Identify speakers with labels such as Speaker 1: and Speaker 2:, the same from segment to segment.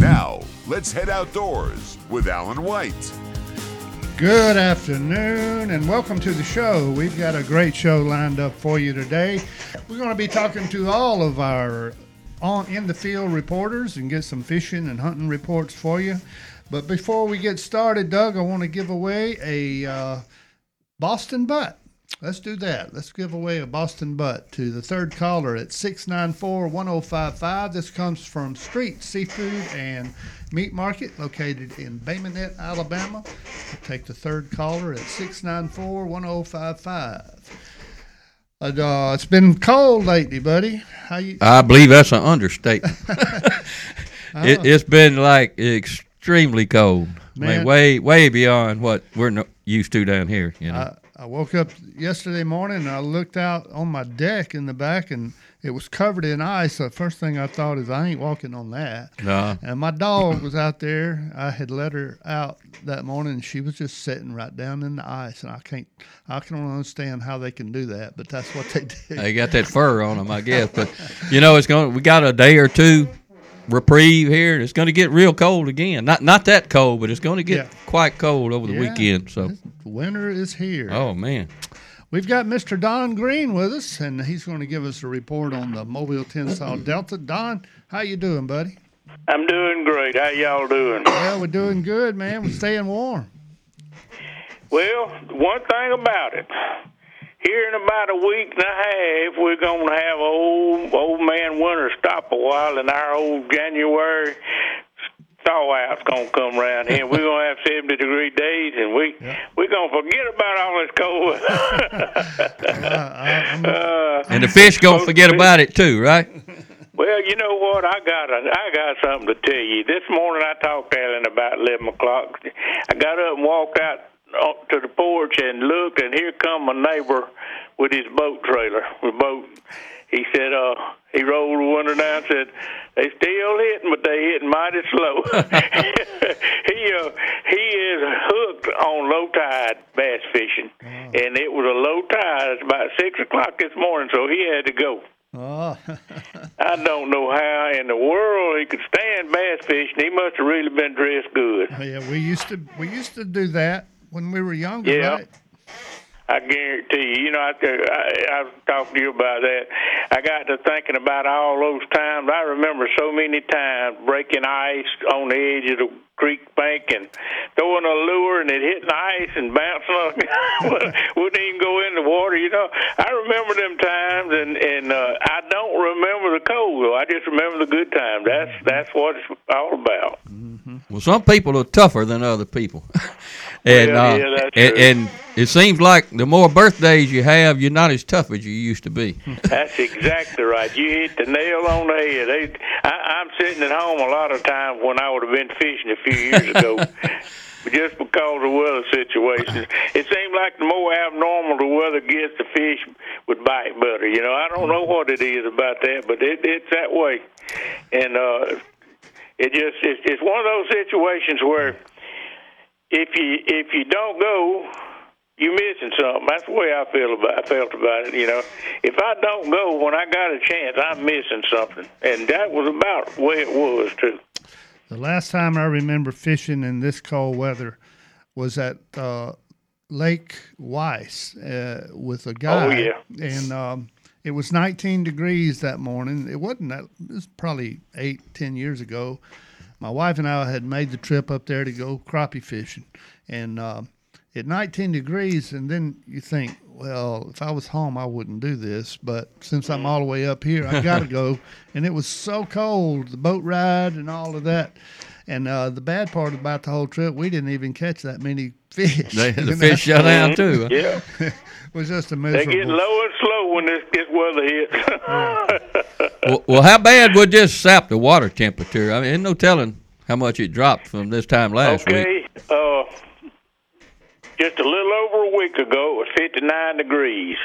Speaker 1: Now, let's head outdoors with Alan White.
Speaker 2: Good afternoon and welcome to the show. We've got a great show lined up for you today. We're going to be talking to all of our on in the field reporters and get some fishing and hunting reports for you. But before we get started, Doug, I want to give away a uh, Boston butt. Let's do that. Let's give away a Boston butt to the third caller at 694 1055. This comes from Street Seafood and Meat Market located in Bay Minette, Alabama. We'll take the third caller at 694 1055. Uh, it's been cold lately, buddy. How you?
Speaker 3: I believe that's an understatement. it, it's been like extremely cold. I
Speaker 2: Man.
Speaker 3: mean, way way beyond what we're no, used to down here. You know.
Speaker 2: I, woke up yesterday morning and I looked out on my deck in the back and it was covered in ice. The first thing I thought is I ain't walking on that.
Speaker 3: no.
Speaker 2: And my dog was out there. I had let her out that morning and she was just sitting right down in the ice. And I can't, I can not understand how they can do that, but that's what they do.
Speaker 3: They got that fur on them, I guess. But you know, it's going. We got a day or two reprieve here, and it's going to get real cold again. Not not that cold, but it's going to get
Speaker 2: Yeah.
Speaker 3: quite cold over the
Speaker 2: Yeah.
Speaker 3: weekend. So,
Speaker 2: Winter is here.
Speaker 3: oh man,
Speaker 2: We've got Mr. Don Green with us, and he's going to give us a report on the Mobile Tensaw Delta. Don, how you doing, buddy?
Speaker 4: I'm doing great. How y'all doing?
Speaker 2: Well, we're doing good, man. We're staying warm.
Speaker 4: Well, one thing about it, here in about a week and a half, we're gonna have old old man winter stop a while, and our old January thaw out's gonna come around here. We're gonna have seventy degree days, and we we're gonna forget about all this cold.
Speaker 2: Uh,
Speaker 4: uh,
Speaker 3: and the fish gonna forget about it too, right?
Speaker 4: Well, you know what? I got a, I got something to tell you. This morning I talked to Alan about eleven o'clock. I got up and walked out uh, to the porch and looked, and here come my neighbor with his boat trailer. With boat, he said, uh, he rolled the window down. and Said they still hitting, but they hitting mighty slow. he uh, he is hooked on low tide bass fishing, and it was a low tide. It's about six o'clock this morning, so he had to go.
Speaker 2: oh,
Speaker 4: I don't know how in the world he could stand bass fishing. He must have really been dressed good.
Speaker 2: yeah. We used to we used to do that when we were younger,
Speaker 4: Yeah.
Speaker 2: right?
Speaker 4: I guarantee you. You know, I, I, I was talking to you about that. I got to thinking about all those times. I remember so many times breaking ice on the edge of the creek bank and throwing a lure and it hitting the ice and bouncing up. Wouldn't even go in the water. You know, I remember them times, and and uh, I don't remember the cold though. I just remember the good times. That's that's what it's all about.
Speaker 3: Well, some people are tougher than other people, and uh,
Speaker 4: yeah,
Speaker 3: and, and it seems like the more birthdays you have, you're not as tough as you used to be.
Speaker 4: That's exactly right. You hit the nail on the head. They, I, I'm sitting at home a lot of times when I would have been fishing a few years ago, just because of weather situations. It seems like the more abnormal the weather gets, the fish would bite better. You know, I don't know what it is about that, but it, it's that way. And uh, it just it's, it's one of those situations where if you if you don't go, you're missing something. That's the way I feel about I felt about it. You know, if I don't go when I got a chance, I'm missing something, and that was about the way it was too.
Speaker 2: The last time I remember fishing in this cold weather was at uh, Lake Weiss uh, with a guy.
Speaker 4: Oh, yeah.
Speaker 2: And um, it was 19 degrees that morning. It wasn't that. It was probably eight, ten years ago. My wife and I had made the trip up there to go crappie fishing, and uh, at 19 degrees, and then you think, well, if I was home, I wouldn't do this, but since I'm all the way up here, I got to go. And it was so cold, the boat ride and all of that. And uh, the bad part about the whole trip, we didn't even catch that many fish.
Speaker 3: They, the
Speaker 2: know?
Speaker 3: fish shut down too.
Speaker 4: Yeah,
Speaker 2: it was just a
Speaker 4: they get low and slow when this this weather hits.
Speaker 3: Well, well, how bad would this sap the water temperature? I mean, ain't no telling how much it dropped from this time last week.
Speaker 4: okay, uh, just a little over a week ago, it was 59 degrees.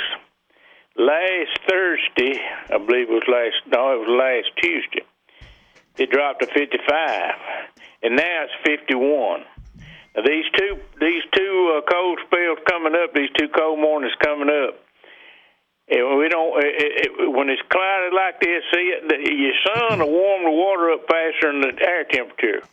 Speaker 4: Last Thursday, I believe it was last. No, it was last Tuesday. It dropped to 55, and now it's 51. Now these two these two uh, cold spells coming up, these two cold mornings coming up, And we don't. It, it, when it's cloudy like this, see, it, the, your sun will warm the water up faster than the air temperature.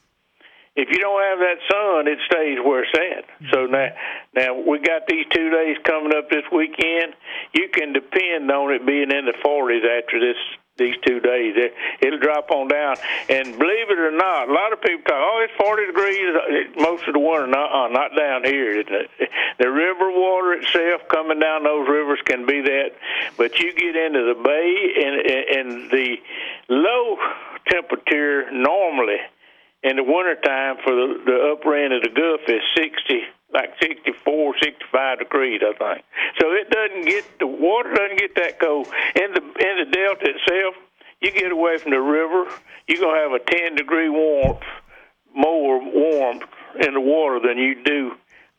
Speaker 4: If you don't have that sun, it stays where it's at. So mm-hmm. now, now we got these two days coming up this weekend. You can depend on it being in the 40s after this these two days. It, it'll drop on down. And believe it or not, a lot of people talk, oh, it's 40 degrees most of the winter. Not, uh, not down here. The, the river water itself coming down those rivers can be that. But you get into the bay, and, and the low temperature normally in the wintertime for the, the upper end of the Gulf is 60 like 64, 65 degrees, I think. So it doesn't get the water doesn't get that cold. In the in the delta itself, you get away from the river, you're gonna have a 10 degree warmth, more warmth in the water than you do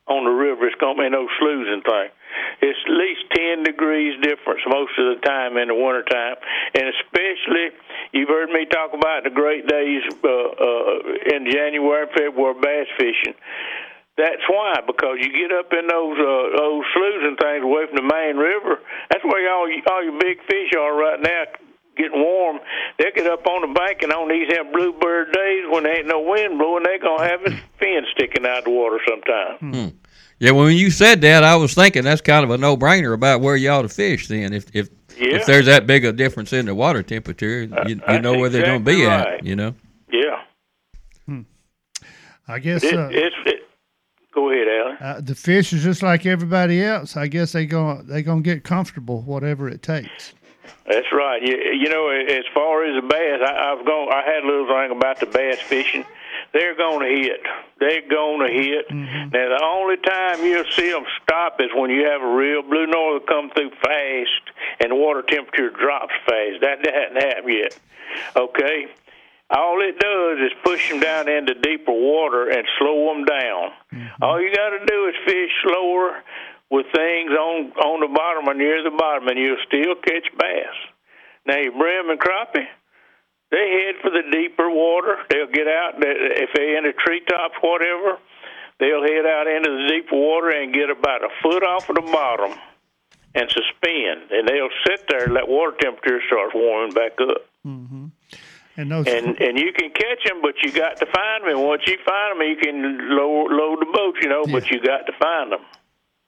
Speaker 4: on the river. It's gonna be no sloughs and things. It's at least 10 degrees difference most of the time in the wintertime. And especially, you've heard me talk about the great days uh, uh, in January, February bass fishing. That's why, because you get up in those uh, those sloughs and things away from the main river. That's where all you, all your big fish are right now, getting warm. They get up on the bank and on these have bluebird days when there ain't no wind blowing, they gonna have his fin sticking out of the water sometime.
Speaker 3: Hmm. Yeah, when you said that, I was thinking that's kind of a no-brainer about where you ought to fish. Then, if if
Speaker 4: Yeah.
Speaker 3: if there's that big a difference in the water temperature, you, you know where they're going to be
Speaker 4: exactly
Speaker 3: at. You know.
Speaker 4: Yeah,
Speaker 2: I guess
Speaker 4: it,
Speaker 2: uh,
Speaker 4: it's. It, go ahead, Alan.
Speaker 2: uh, the fish is just like everybody else. I guess they going they gonna get comfortable, whatever it takes.
Speaker 4: That's right. You, you know, as far as the bass, I, I've gone. I had a little thing about the bass fishing. They're going to hit. They're going to hit. Mm-hmm. Now, the only time you'll see them stop is when you have a real blue norther come through fast and the water temperature drops fast. That, that hasn't happened yet. Okay. All it does is push them down into deeper water and slow them down. Mm-hmm. All you got to do is fish slower with things on on the bottom or near the bottom, and you'll still catch bass. Now, your brim and crappie, they head for the deeper water. They'll get out if they're in the treetops, whatever. They'll head out into the deeper water and get about a foot off of the bottom and suspend, and they'll sit there. and That water temperature starts warming back up mm-hmm.
Speaker 2: And those
Speaker 4: and and you can catch them, but you got to find them. And once you find them, you can load load the boat, you know. But you got to find them.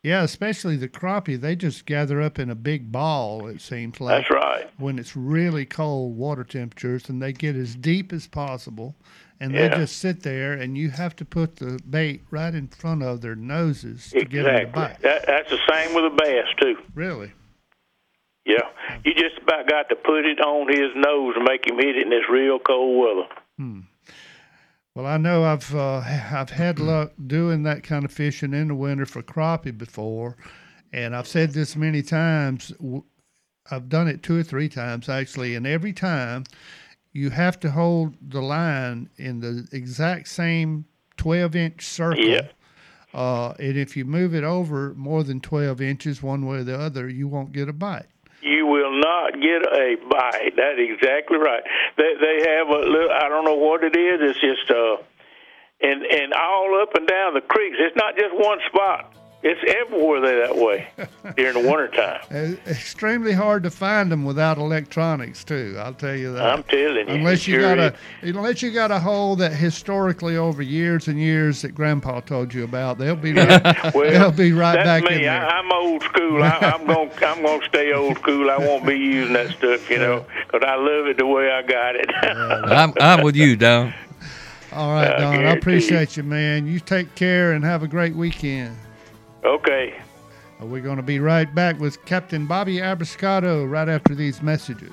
Speaker 2: Yeah, especially the crappie, they just gather up in a big ball. It seems like
Speaker 4: That's right.
Speaker 2: when it's really cold water temperatures, and they get as deep as possible, and they just sit there, and you have to put the bait right in front of their noses to get them to bite.
Speaker 4: That, that's the same with a bass too.
Speaker 2: Really?
Speaker 4: Yeah, you just about got to put it on his nose and make him hit it in this real cold weather. Hmm.
Speaker 2: Well, I know I've uh, I've had luck doing that kind of fishing in the winter for crappie before, and I've said this many times. I've done it two or three times actually, and every time you have to hold the line in the exact same twelve inch circle.
Speaker 4: Yeah.
Speaker 2: Uh, and if you move it over more than twelve inches one way or the other, you won't get a bite.
Speaker 4: Not get a bite. That's exactly right. They they have a little. I don't know what it is. It's just uh, and and all up and down the creeks. It's not just one spot. It's everywhere they that way during the wintertime.
Speaker 2: Uh, extremely hard to find them without electronics too. I'll tell you that.
Speaker 4: I'm telling you.
Speaker 2: unless you
Speaker 4: sure
Speaker 2: got
Speaker 4: is.
Speaker 2: a unless you got a hole that historically over years and years that Grandpa told you about, they'll be right,
Speaker 4: Well,
Speaker 2: they'll be right back
Speaker 4: me.
Speaker 2: in there.
Speaker 4: I, I'm old school. I, I'm going. I'm going to stay old school. I won't be using that stuff, you know, because I love it the way I got it.
Speaker 3: I'm I'm with you, Don.
Speaker 2: All right, Don. I appreciate you, man. You take care and have a great weekend.
Speaker 4: Okay.
Speaker 2: We're going to be right back with Captain Bobby Abruscato right after these messages.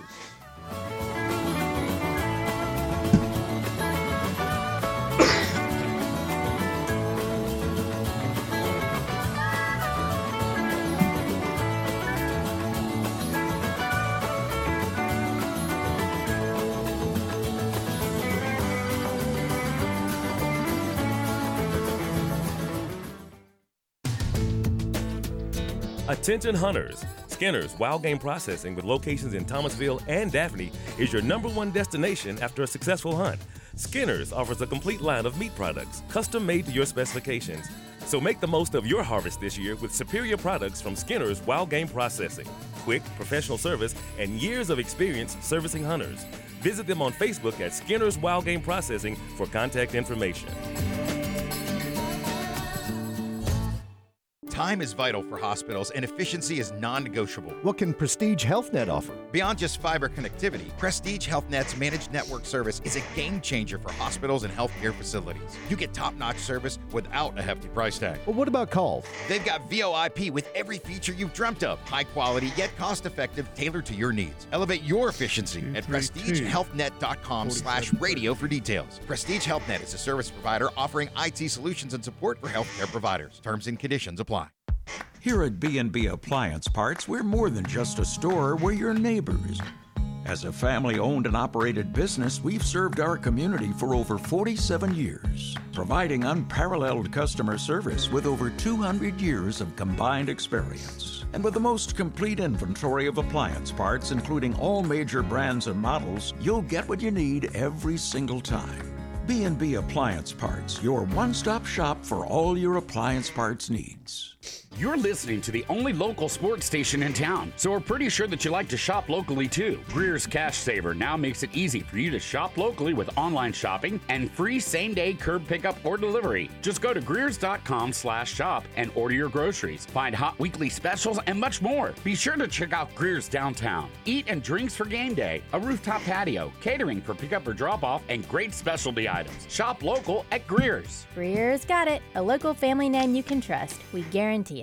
Speaker 5: Attention hunters! Skinner's Wild Game Processing with locations in Thomasville and Daphne is your number one destination after a successful hunt. Skinner's offers a complete line of meat products, custom made to your specifications. So make the most of your harvest this year with superior products from Skinner's Wild Game Processing. quick, professional service, and years of experience servicing hunters. Visit them on Facebook at Skinner's Wild Game Processing for contact information.
Speaker 6: Time is vital for hospitals and efficiency is non negotiable.
Speaker 7: What can Prestige HealthNet offer?
Speaker 6: Beyond just fiber connectivity, Prestige HealthNet's managed network service is a game changer for hospitals and healthcare facilities. You get top notch service without a hefty price tag.
Speaker 7: Well, what about calls?
Speaker 6: They've got VoIP with every feature you've dreamt of. High quality yet cost effective, tailored to your needs. Elevate your efficiency at prestigehealthnet.com slash radio for details. Prestige HealthNet is a service provider offering IT solutions and support for healthcare providers. Terms and conditions apply.
Speaker 8: Here at B&B Appliance Parts, we're more than just a store, we're your neighbors. As a family owned and operated business, we've served our community for over 47 years, providing unparalleled customer service with over 200 years of combined experience. And with the most complete inventory of appliance parts, including all major brands and models, you'll get what you need every single time. B&B Appliance Parts, your one-stop shop for all your appliance parts needs.
Speaker 9: You're listening to the only local sports station in town, so we're pretty sure that you like to shop locally too. Greer's Cash Saver now makes it easy for you to shop locally with online shopping and free same-day curb pickup or delivery. Just go to greers.com/shop and order your groceries. Find hot weekly specials and much more. Be sure to check out Greer's downtown. Eat and drinks for game day, a rooftop patio, catering for pickup or drop-off, and great specialty items. Shop local at Greer's.
Speaker 10: Greer's got it. A local family name you can trust. We guarantee it.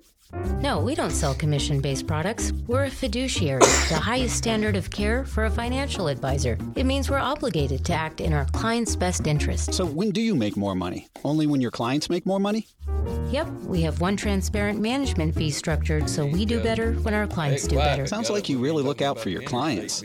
Speaker 11: No, we don't sell commission based products. We're a fiduciary, the highest standard of care for a financial advisor. It means we're obligated to act in our client's best interest.
Speaker 12: So, when do you make more money? Only when your clients make more money?
Speaker 11: Yep, we have one transparent management fee structured so we do better when our clients do better.
Speaker 12: Sounds like you really look out for your clients.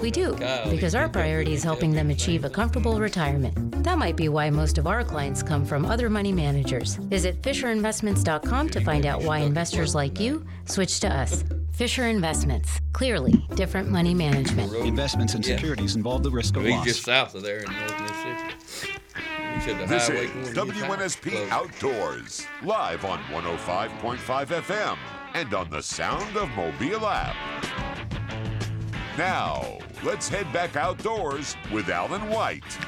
Speaker 11: We do, because our priority is helping them achieve a comfortable retirement. That might be why most of our clients come from other money managers. Visit FisherInvestments.com to find out why investors like you switch to us. Fisher Investments. Clearly, different money management.
Speaker 12: Investments and securities involve the risk of
Speaker 3: He's
Speaker 12: loss.
Speaker 3: just south of there in North Mississippi. He said the
Speaker 1: This is
Speaker 3: going to get
Speaker 1: WNSP
Speaker 3: closed.
Speaker 1: Outdoors, live on 105.5 FM and on the Sound of Mobile app. Now, let's head back outdoors with Alan White.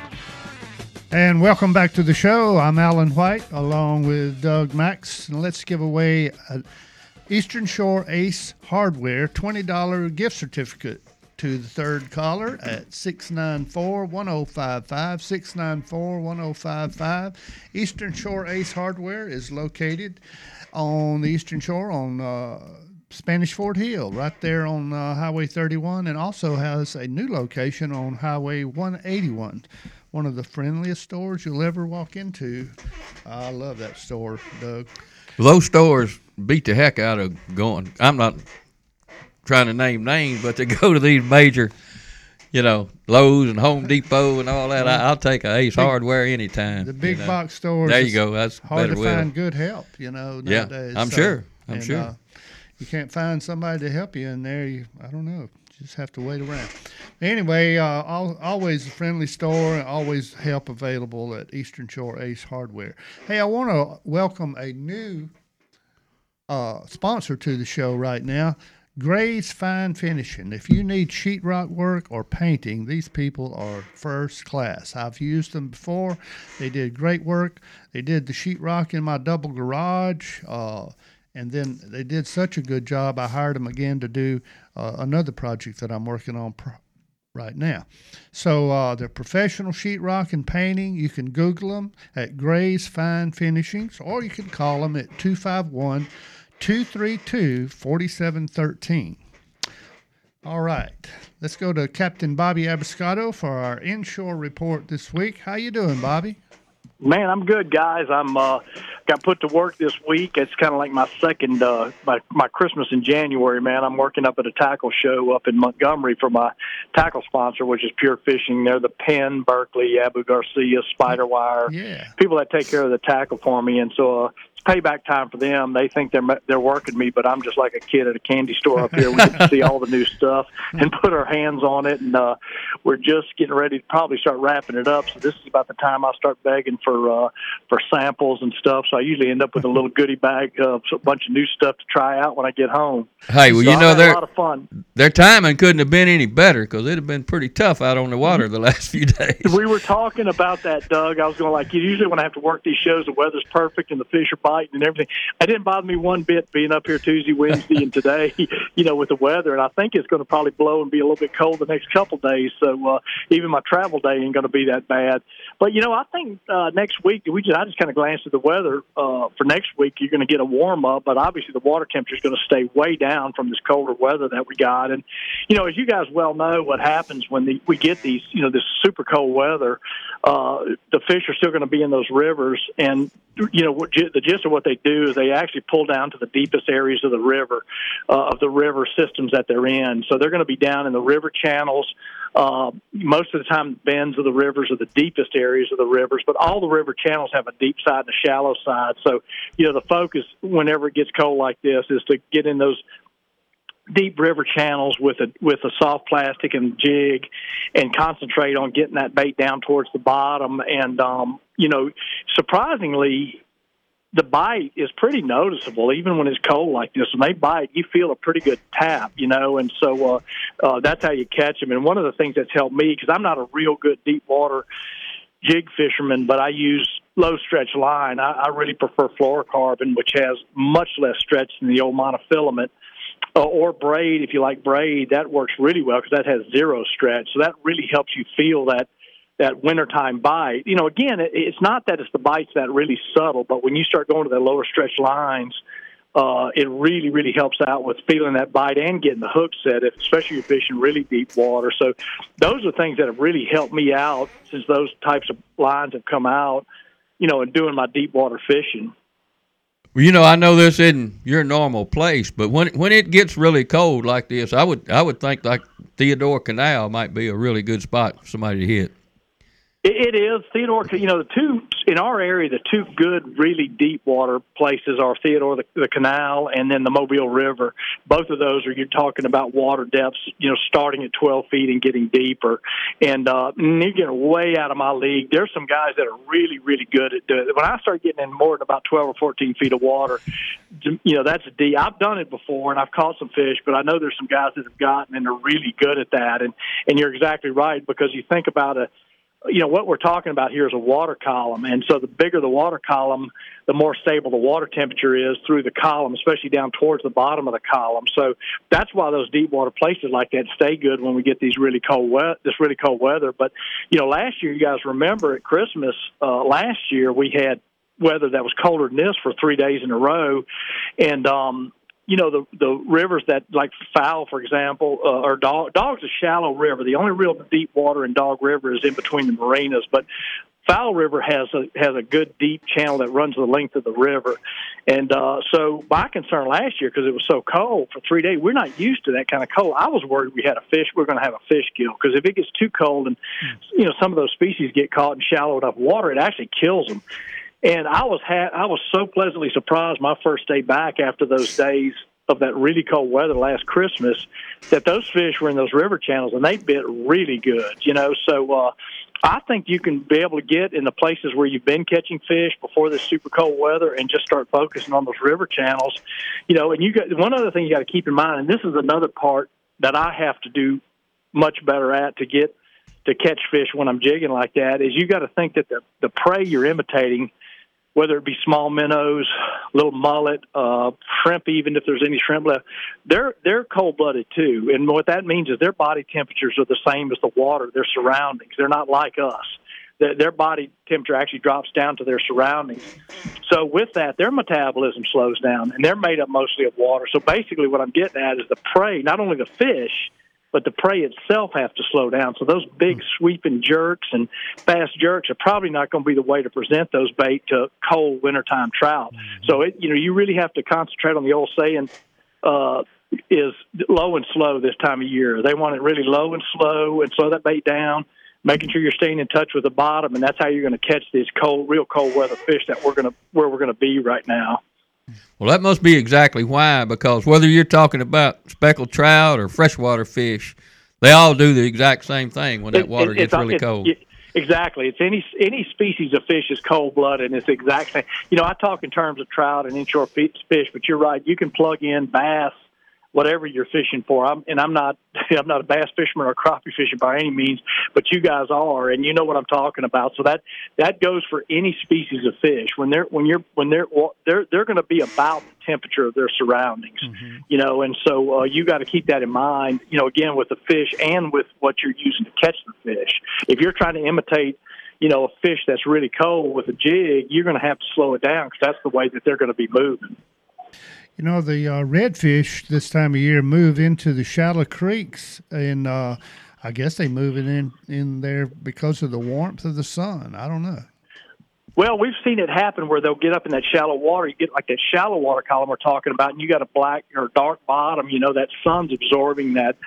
Speaker 2: And welcome back to the show. I'm Alan White along with Doug Max. And let's give away a Eastern Shore Ace Hardware $20 gift certificate to the third caller at 694 1055. 694 1055. Eastern Shore Ace Hardware is located on the Eastern Shore on uh, Spanish Fort Hill, right there on uh, Highway 31, and also has a new location on Highway 181. One of the friendliest stores you'll ever walk into. I love that store, Doug.
Speaker 3: Those stores beat the heck out of going. I'm not trying to name names, but to go to these major, you know, Lowe's and Home Depot and all that, I, I'll take a Ace
Speaker 2: Big-
Speaker 3: Hardware anytime.
Speaker 2: The big
Speaker 3: you know.
Speaker 2: box stores.
Speaker 3: There you go. That's
Speaker 2: hard to find good help. You know.
Speaker 3: Yeah,
Speaker 2: Nowadays.
Speaker 3: I'm
Speaker 2: So,
Speaker 3: sure. I'm
Speaker 2: and,
Speaker 3: sure.
Speaker 2: Uh, you can't find somebody to help you in there. You, I don't know. Just have to wait around. Anyway, uh, al always a friendly store. and Always help available at Eastern Shore Ace Hardware. Hey, I want to welcome a new uh, sponsor to the show right now. Gray's Fine Finishing. If you need sheetrock work or painting, these people are first class. I've used them before. They did great work. They did the sheetrock in my double garage. Uh, and then they did such a good job, I hired them again to do uh, another project that I'm working on pr- right now. So uh, they're professional sheetrock and painting. You can Google them at Gray's Fine Finishings, or you can call them at 251 232 4713. All right, let's go to Captain Bobby Abruscato for our inshore report this week. How you doing, Bobby?
Speaker 13: Man, I'm good, guys. I'm uh, got put to work this week. It's kind of like my second uh, my my Christmas in January. Man, I'm working up at a tackle show up in Montgomery for my tackle sponsor, which is Pure Fishing. They're the Penn, Berkley, Abu Garcia, Spiderwire.
Speaker 2: Yeah.
Speaker 13: People that take care of the tackle for me, and so uh, payback time for them. They think they're they're working me, but I'm just like a kid at a candy store up here. We get to see all the new stuff and put our hands on it, and uh, we're just getting ready to probably start wrapping it up. So this is about the time I start begging for uh, for samples and stuff. So I usually end up with a little goodie bag of a bunch of new stuff to try out when I get home.
Speaker 3: Hey, well,
Speaker 13: So
Speaker 3: you know they're
Speaker 13: a lot of fun.
Speaker 3: their timing couldn't have been any better because it'd have been pretty tough out on the water the last few days.
Speaker 13: We were talking about that, Doug. I was going like, you usually when I have to work these shows, the weather's perfect and the fish are biting and everything. It didn't bother me one bit being up here Tuesday, Wednesday, and today. You know, with the weather, and I think it's going to probably blow and be a little bit cold the next couple of days. So uh, even my travel day ain't going to be that bad. But you know, I think uh, next week we just I just kind of glanced at the weather uh, for next week. You're going to get a warm up, but obviously the water temperature is going to stay way down from this colder weather that we got. And you know, as you guys well know, what happens when the, we get these, you know, this super cold weather, uh, the fish are still going to be in those rivers, and you know, what, the gist of what they do is they actually pull down to the deepest areas of the river, uh, of the river systems that they're in. So they're going to be down in the river channels. Uh, most of the time, bends of the rivers are the deepest areas of the rivers, but all the river channels have a deep side and a shallow side. So, you know, the focus whenever it gets cold like this is to get in those deep river channels with a with a soft plastic and jig and concentrate on getting that bait down towards the bottom and um you know surprisingly the bite is pretty noticeable even when it's cold like this. When they bite you feel a pretty good tap you know and so uh, uh that's how you catch them and one of the things that's helped me because i'm not a real good deep water jig fisherman but i use low stretch line. I, I really prefer fluorocarbon which has much less stretch than the old monofilament uh, or braid if you like braid. That works really well because that has zero stretch. So that really helps you feel that that wintertime bite you know again it, it's not that it's the bites that really subtle but when you start going to the lower stretch lines uh, it really really helps out with feeling that bite and getting the hook set if especially if you're fishing really deep water so those are things that have really helped me out since those types of lines have come out you know and doing my deep water fishing
Speaker 3: Well, you know, I know this isn't your normal place, but when when it gets really cold like this, I would I would think like Theodore Canal might be a really good spot for somebody to hit.
Speaker 13: It, is Theodore. You know, the two in our area, the two good, really deep water places are Theodore, the, the canal, and then the Mobile River. Both of those are you're talking about water depths. You know, starting at 12 feet and getting deeper. And uh, you're getting way out of my league. There's some guys that are really, really good at doing it. When I start getting in more than about 12 or 14 feet of water, you know, that's a deep. I've done it before and I've caught some fish, but I know there's some guys that have gotten and are really good at that. And and you're exactly right because you think about a you know what we're talking about here is a water column. And so the bigger the water column the more stable the water temperature is through the column especially down towards the bottom of the column. So that's why those deep water places like that stay good when we get these really cold wet this really cold weather. But you know last year you guys remember at christmas uh last year we had weather that was colder than this for three days in a row. And um you know the the rivers that like Fowl, for example, uh, or Dog. Dog's a shallow river. The only real deep water in Dog River is in between the marinas, but Fowl River has a has a good deep channel that runs the length of the river, and uh, so my concern last year because it was so cold for three days, we're not used to that kind of cold. I was worried we had a fish, we are going to have a fish kill because if it gets too cold and you know some of those species get caught in shallow enough water, it actually kills them. And I was ha- I was so pleasantly surprised my first day back after those days of that really cold weather last Christmas that those fish were in those river channels and they bit really good, you know. So uh I think you can be able to get in the places where you've been catching fish before this super cold weather and just start focusing on those river channels. You know, and you got one other thing you got to keep in mind, and this is another part that I have to do much better at to get to catch fish when I'm jigging like that is you got to think that the the prey you're imitating whether it be small minnows, little mullet, uh, shrimp, even if there's any shrimp left, they're they're cold blooded too. And what that means is their body temperatures are the same as the water, their surroundings. They're not like us. Their, their body temperature actually drops down to their surroundings. So with that, their metabolism slows down, and they're made up mostly of water. So basically, what I'm getting at is the prey, not only the fish, but the prey itself has to slow down. So those big sweeping jerks and fast jerks are probably not going to be the way to present those bait to cold wintertime trout. So it, you know, you really have to concentrate on the old saying. Uh, is low and slow this time of year. They want it really low and slow and slow that bait down, making sure you're staying in touch with the bottom, and that's how you're going to catch these cold, real cold weather fish that we're going to where we're going to be right now.
Speaker 3: Well, that must be exactly why, because whether you're talking about speckled trout or freshwater fish, they all do the exact same thing when that water
Speaker 13: it-
Speaker 3: gets really
Speaker 13: it's-
Speaker 3: cold.
Speaker 13: it- Exactly. It's any any species of fish is cold blooded, and it's the exact same. You know, I talk in terms of trout and inshore fi- fish, but you're right. You can plug in bass, whatever you're fishing for. I'm, and I'm not I'm not a bass fisherman or crappie fisher by any means, but you guys are, and you know what I'm talking about. So that that goes for any species of fish. When they're when you're when they're they're they're going to be about the temperature of their surroundings, you know, and so uh, you got to keep that in mind. You know, again with the fish and with what you're using to catch the fish. If you're trying to imitate you know, a fish that's really cold with a jig, you're going to have to slow it down because that's the way that they're going to be moving.
Speaker 2: You know, the uh, redfish this time of year move into the shallow creeks, and uh, I guess they move it in in there because of the warmth of the sun. I don't know.
Speaker 13: Well, we've seen it happen where they'll get up in that shallow water. You get like that shallow water column we're talking about, and you got a black or dark bottom. You know that sun's absorbing that.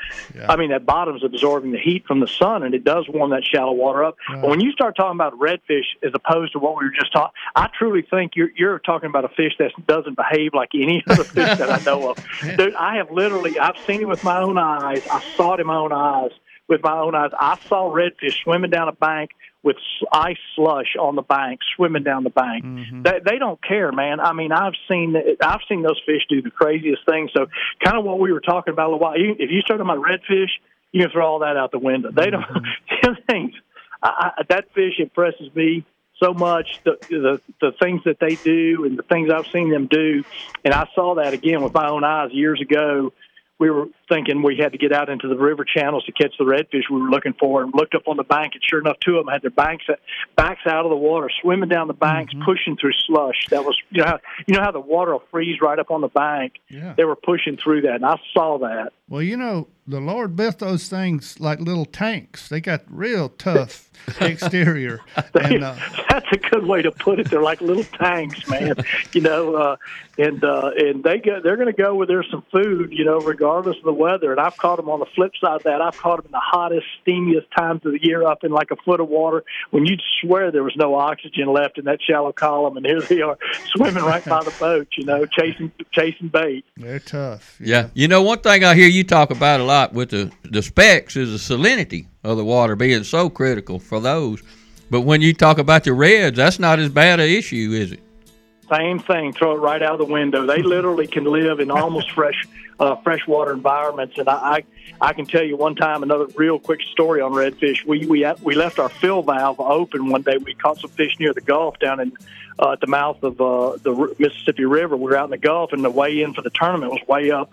Speaker 13: I mean, that bottom's absorbing the heat from the sun, and it does warm that shallow water up. But when you start talking about redfish as opposed to what we were just talking, I truly think you're you're talking about a fish that doesn't behave like any other fish that I know of. Dude, I have literally I've seen it with my own eyes. I saw it in my own eyes with my own eyes. I saw redfish swimming down a bank with ice slush on the bank, swimming down the bank. Mm-hmm. They, they don't care, man. I mean, I've seen I've seen those fish do the craziest things. So, kind of what we were talking about a while. You, if you start about redfish, you can throw all that out the window. They don't. Mm-hmm. them things. I, I, that fish impresses me so much. The, the the things that they do and the things I've seen them do, and I saw that again with my own eyes years ago we were thinking we had to get out into the river channels to catch the redfish we were looking for, and looked up on the bank, and sure enough, two of them had their banks backs out of the water, swimming down the banks, pushing through slush. That was you know how you know how the water will freeze right up on the bank.
Speaker 2: Yeah.
Speaker 13: They were pushing through that, and I saw that.
Speaker 2: Well, you know, the Lord built those things like little tanks. They got real tough exterior. and uh,
Speaker 13: That's a good way to put it. They're like little tanks, man. you know, uh, and uh, and they go, they're going to go where there's some food. You know, regardless of the weather. And I've caught them on the flip side of that. I've caught them in the hottest, steamiest times of the year, up in like a foot of water, when you'd swear there was no oxygen left in that shallow column, and here they are swimming right by the boat. You know, chasing chasing bait.
Speaker 2: they're tough.
Speaker 3: Yeah. You know, one thing I hear you talk about a lot with the, the specs is the salinity of the water being so critical for those. But when you talk about the reds, that's not as bad an issue, is it?
Speaker 13: Same thing. Throw it right out of the window. They literally can live in almost fresh, uh, freshwater environments. And I, I, I can tell you one time another real quick story on redfish. We we we left our fill valve open one day. We caught some fish near the Gulf down in uh, at the mouth of uh, the Mississippi River. We were out in the Gulf, and the way in for the tournament was way up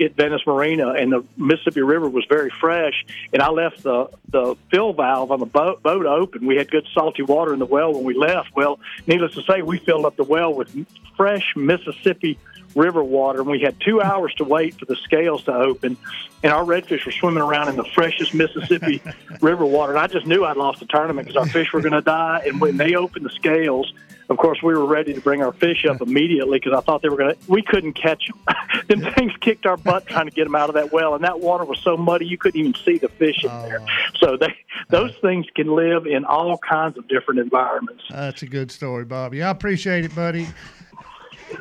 Speaker 13: at Venice Marina, and the Mississippi River was very fresh. And I left the the fill valve on the boat boat open. We had good salty water in the well when we left. Well, needless to say, we filled up the well with fresh Mississippi river water, and we had two hours to wait for the scales to open. And our redfish were swimming around in the freshest Mississippi river water. And I just knew I'd lost the tournament because our fish were going to die. And when they opened the scales, of course, we were ready to bring our fish up immediately because I thought they were going to. We couldn't catch them. them things kicked our butt trying to get them out of that well, and that water was so muddy you couldn't even see the fish in there. Oh. So they, uh, those things can live in all kinds of different environments.
Speaker 2: That's a good story, Bobby. I appreciate it, buddy.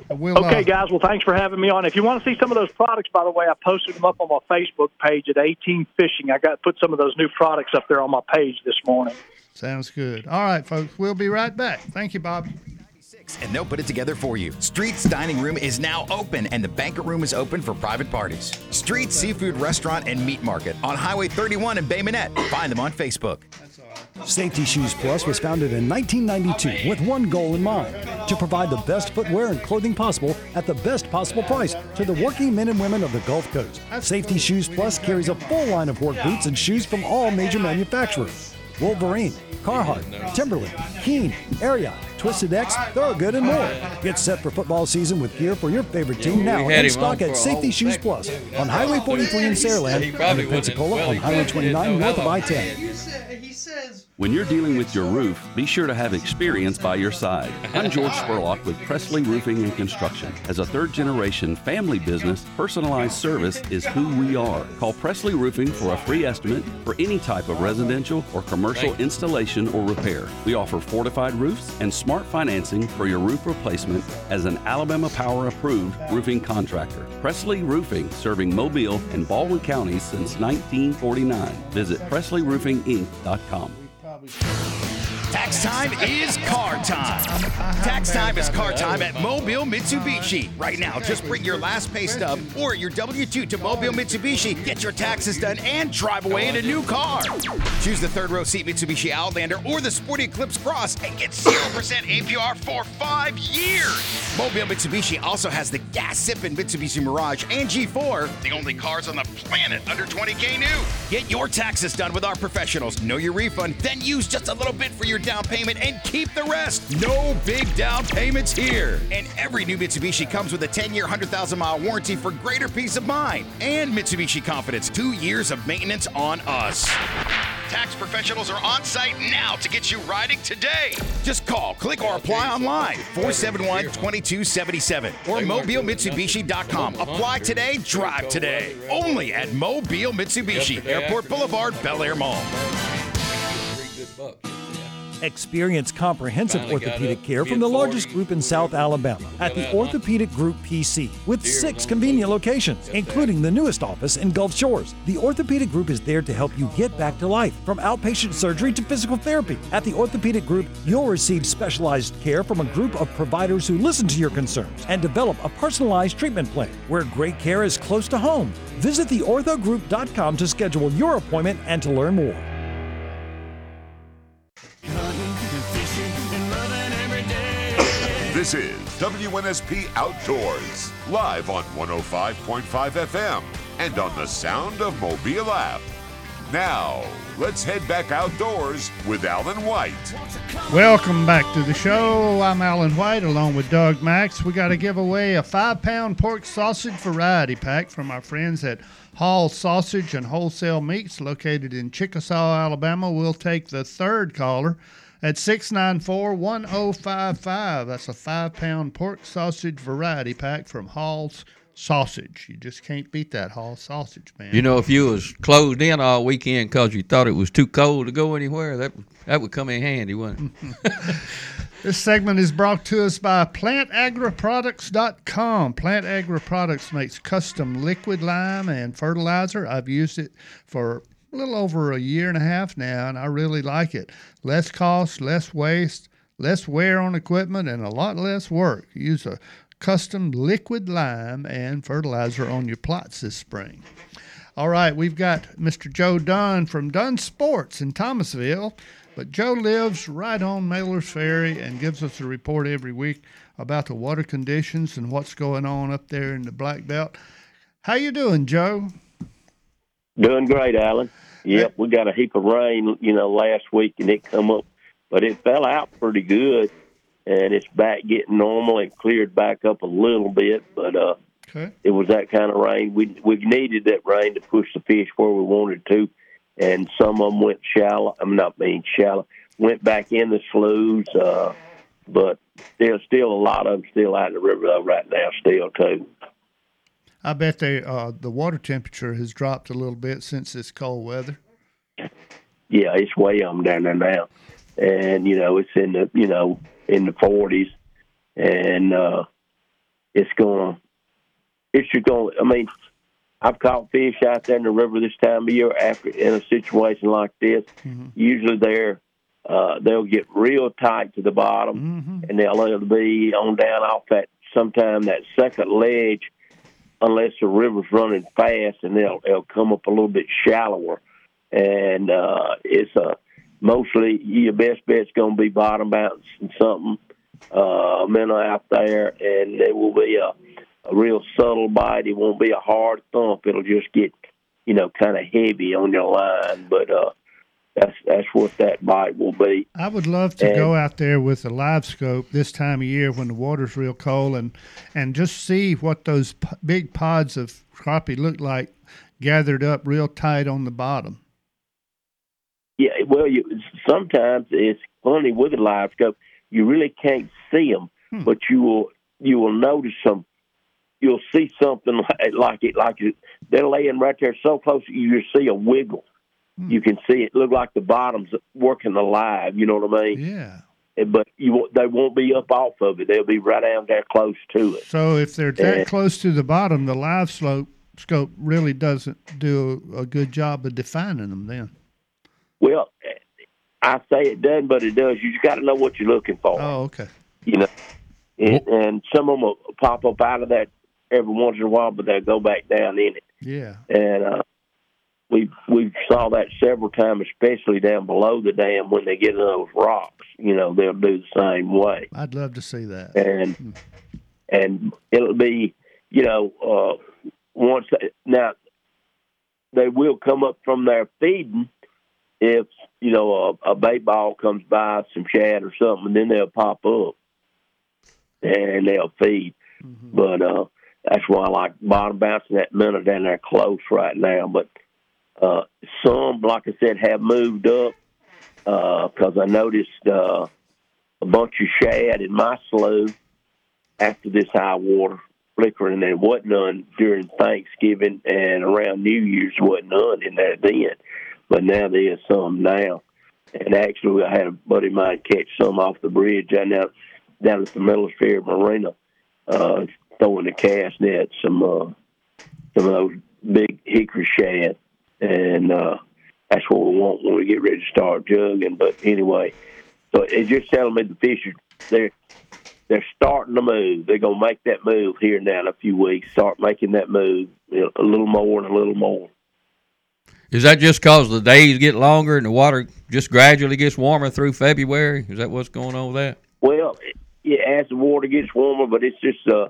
Speaker 2: We'll,
Speaker 13: Okay,
Speaker 2: uh,
Speaker 13: guys. Well, thanks for having me on. If you want to see some of those products, by the way, I posted them up on my Facebook page at 18 Fishing. I got put some of those new products up there on my page this morning.
Speaker 2: Sounds good. All right, folks. We'll be right back. Thank you, Bobby.
Speaker 6: and they'll put it together for you. Street's Dining Room is now open, and the banquet room is open for private parties. Street Seafood Restaurant and Meat Market on Highway 31 in Bay Minette. Find them on Facebook.
Speaker 14: Safety Shoes Plus was founded in 1992 with one goal in mind to provide the best footwear and clothing possible at the best possible price to the working men and women of the Gulf Coast. Safety Shoes Plus carries a full line of work boots and shoes from all major manufacturers. Wolverine, Carhartt, Timberland, Keen, Ariat, Twisted X, Thorogood, and more. Get set for football season with gear for your favorite team now in stock at
Speaker 3: for
Speaker 14: Safety Shoes Plus on Highway 43 in Saraland
Speaker 3: He
Speaker 14: and in
Speaker 3: wouldn't-
Speaker 14: Pensacola on Highway 29 north of
Speaker 3: how
Speaker 14: I-10.
Speaker 15: When you're dealing with your roof, be sure to have experience by your side. I'm George Spurlock with Presley Roofing and Construction. As a third generation family business, personalized service is who we are. Call Presley Roofing for a free estimate for any type of residential or commercial installation or repair. We offer fortified roofs and smart financing for your roof replacement as an Alabama Power approved roofing contractor. Presley Roofing, serving Mobile and Baldwin counties since 1949. Visit PresleyRoofingInc.com.
Speaker 6: Tax time is car time. Tax time is car time at Mobile Mitsubishi. Right now, just bring your last pay stub or your W 2 to Mobile Mitsubishi, get your taxes done, and drive away in a new car. Choose the third row seat Mitsubishi Outlander or the Sporty Eclipse Cross and get 0% APR for five years. Mobile Mitsubishi also has the gas sipping Mitsubishi Mirage and G4, the only cars on the planet under 20K new. Get your taxes done with our professionals. Know your refund, then use just a little bit for your down payment and keep the rest. No big down payments here. And every new Mitsubishi comes with a 10 year, 100,000 mile warranty for greater peace of mind. And Mitsubishi Confidence, two years of maintenance on us. Tax professionals are on site now to get you riding today. Just call, click, or apply online 471 2277 or mobilemitsubishi.com. Apply today, drive today. Only at Mobile Mitsubishi, Airport Boulevard, Bel Air Mall.
Speaker 16: Experience comprehensive
Speaker 3: Finally
Speaker 16: orthopedic care from the largest group in South Alabama at the? Orthopedic Group PC with six convenient locations, including the newest office in Gulf Shores. The Orthopedic Group is there to help you get back to life, from outpatient surgery to physical therapy. At the Orthopedic Group, you'll receive specialized care from a group of providers who listen to your concerns and develop a personalized treatment plan where great care is close to home. Visit theorthogroup.com to schedule your appointment and to learn more.
Speaker 1: This is WNSP Outdoors, live on 105.5 FM and on the Sound of Mobile app. Now, let's head back outdoors with Alan White.
Speaker 2: Welcome back to the show. I'm Alan White along with Doug Max. We got to give away a five pound pork sausage variety pack from our friends at Hall Sausage and Wholesale Meats located in Chickasaw, Alabama. We'll take the third caller at 694 1055. That's a five pound pork sausage variety pack from Hall's Sausage. You just can't beat that Hall Sausage, man.
Speaker 3: You know, if you was closed in all weekend because you thought it was too cold to go anywhere, that that would come in handy, wouldn't it?
Speaker 2: This segment is brought to us by PlantAgriProducts.com. Plant Agri Products makes custom liquid lime and fertilizer. I've used it for a little over a year and a half now, and I really like it. Less cost, less waste, less wear on equipment, and a lot less work. Use a custom liquid lime and fertilizer on your plots this spring. All right, we've got Mr. Joe Dunn from Dunn Sports in Thomasville. But Joe lives right on Mailer's Ferry and gives us a report every week about the water conditions and what's going on up there in the Black Belt. How you doing, Joe?
Speaker 17: Doing great, Alan. Yep, we got a heap of rain, you know, last week, and it come up, but it fell out pretty good, and it's back getting normal. It cleared back up a little bit, but uh,
Speaker 2: Okay.
Speaker 17: it was that kind of rain. We we needed that rain to push the fish where we wanted to, and some of them went shallow. I'm not being shallow. Went back in the sloughs, uh, but there's still a lot of them still out in the river though right now, still too.
Speaker 2: I bet they uh, the water temperature has dropped a little bit since this cold weather.
Speaker 17: yeah, it's way on down there now, and you know it's in the you know in the forties, and uh, it's going. to It's just gonna. I mean, I've caught fish out there in the river this time of year after in a situation like this. Usually they're uh, they'll get real tight to the bottom, and they'll be on down off that sometime that second ledge, unless the river's running fast, and they'll they'll come up a little bit shallower and uh, it's a mostly your best bet's going to be bottom bouncing something uh, minnow out there, and it will be a, a real subtle bite. It won't be a hard thump. It'll just get you know kind of heavy on your line, but uh, That's that's what that bite will be.
Speaker 2: I would love to
Speaker 17: And-
Speaker 2: go out there with a live scope this time of year when the water's real cold and and just see what those p- big pods of crappie look like gathered up real tight on the bottom.
Speaker 17: Yeah, well, you sometimes it's funny with a live scope. You really can't see them, hmm. but you will you will notice some. You'll see something like, like it, like it, they're laying right there so close. You just see a wiggle. You can see it look like the bottom's working alive. You know what I mean?
Speaker 2: Yeah.
Speaker 17: But you they won't be up off of it. They'll be right down there close to it.
Speaker 2: So if they're that
Speaker 17: Yeah.
Speaker 2: close to the bottom, the live slope scope really doesn't do a good job of defining them. Then.
Speaker 17: Well, I say it doesn't, but it does. You just got to know what you're looking for.
Speaker 2: Oh, okay.
Speaker 17: you know, and, and some of them will pop up out of that every once in a while, but they'll go back down in it.
Speaker 2: Yeah.
Speaker 17: And uh, we we saw that several times, especially down below the dam when they get in those rocks. You know, they'll do the same way,
Speaker 2: I'd love to see that.
Speaker 17: and and it'll be, you know, uh, once they, now they will come up from their feeding if you know a, a bait ball comes by, some shad or something, and then they'll pop up and they'll feed. But uh, that's why I like bottom bouncing that minnow down there close right now. But uh, some, like I said, have moved up because I noticed uh, a bunch of shad in my slough after this high water flickering. There wasn't none during Thanksgiving and around New Year's. wasn't none in there then, but now there is some now. And actually, I had a buddy of mine catch some off the bridge down there, down at the Fair Marina, uh, throwing the cast net, some uh, some of those big hickory shad, and uh, that's what we want when we get ready to start jugging. But anyway, so it's just telling me the fish are they're they're starting to move. They're gonna make that move here now in a few weeks. Start making that move a little more and a little more.
Speaker 3: Is that just because the days get longer and the water just gradually gets warmer through February? Is that what's going on with that?
Speaker 17: Well, yeah, as the water gets warmer, but it's just uh,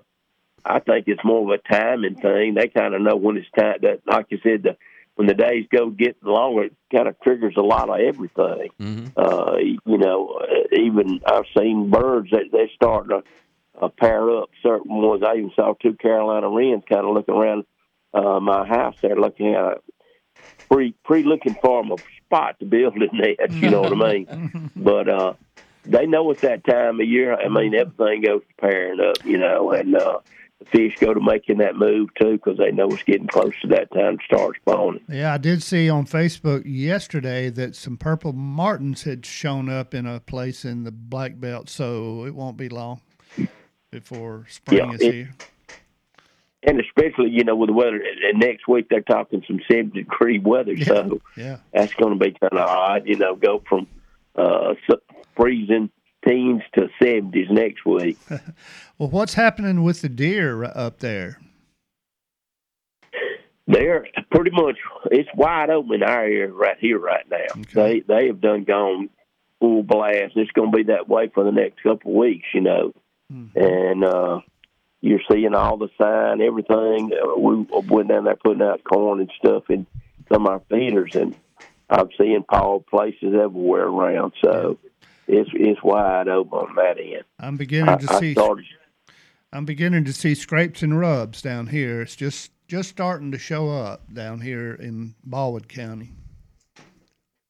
Speaker 17: I think it's more of a timing thing. They kind of know when it's time. That, like you said, the, when the days go get longer, it kind of triggers a lot of everything. Uh, you know, uh, even I've seen birds that they start to uh, pair up. Certain ones, I even saw two Carolina wrens kind of looking around uh, my house there, looking at it, pre pre looking for a spot to build in there. You know what I mean? But uh, they know it's that time of year. I mean, everything goes to pairing up, you know, and uh, fish go to making that move too because they know it's getting close to that time to start spawning.
Speaker 2: Yeah, I did see on Facebook yesterday that some purple martins had shown up in a place in the black belt, so it won't be long before spring
Speaker 17: Yeah,
Speaker 2: is
Speaker 17: it-
Speaker 2: here.
Speaker 17: And especially, you know, with the weather, and next week they're talking some 70 degree weather, so
Speaker 2: Yeah.
Speaker 17: that's going to be kind of odd, you know, go from uh, s- freezing teens to 70s next week.
Speaker 2: Well, what's happening with the deer up there?
Speaker 17: They're pretty much it's wide open in our area right here right now. They they have done gone full blast. It's going to be that way for the next couple of weeks, you know. And uh, you're seeing all the sign, everything. Uh, we went down there putting out corn and stuff in some of our feeders, and I'm seeing Paul places everywhere around. So it's it's wide open on that end.
Speaker 2: I'm beginning
Speaker 17: I,
Speaker 2: to
Speaker 17: I
Speaker 2: see.
Speaker 17: started
Speaker 2: I'm beginning to see scrapes and rubs down here. It's just just starting to show up down here in Baldwin County.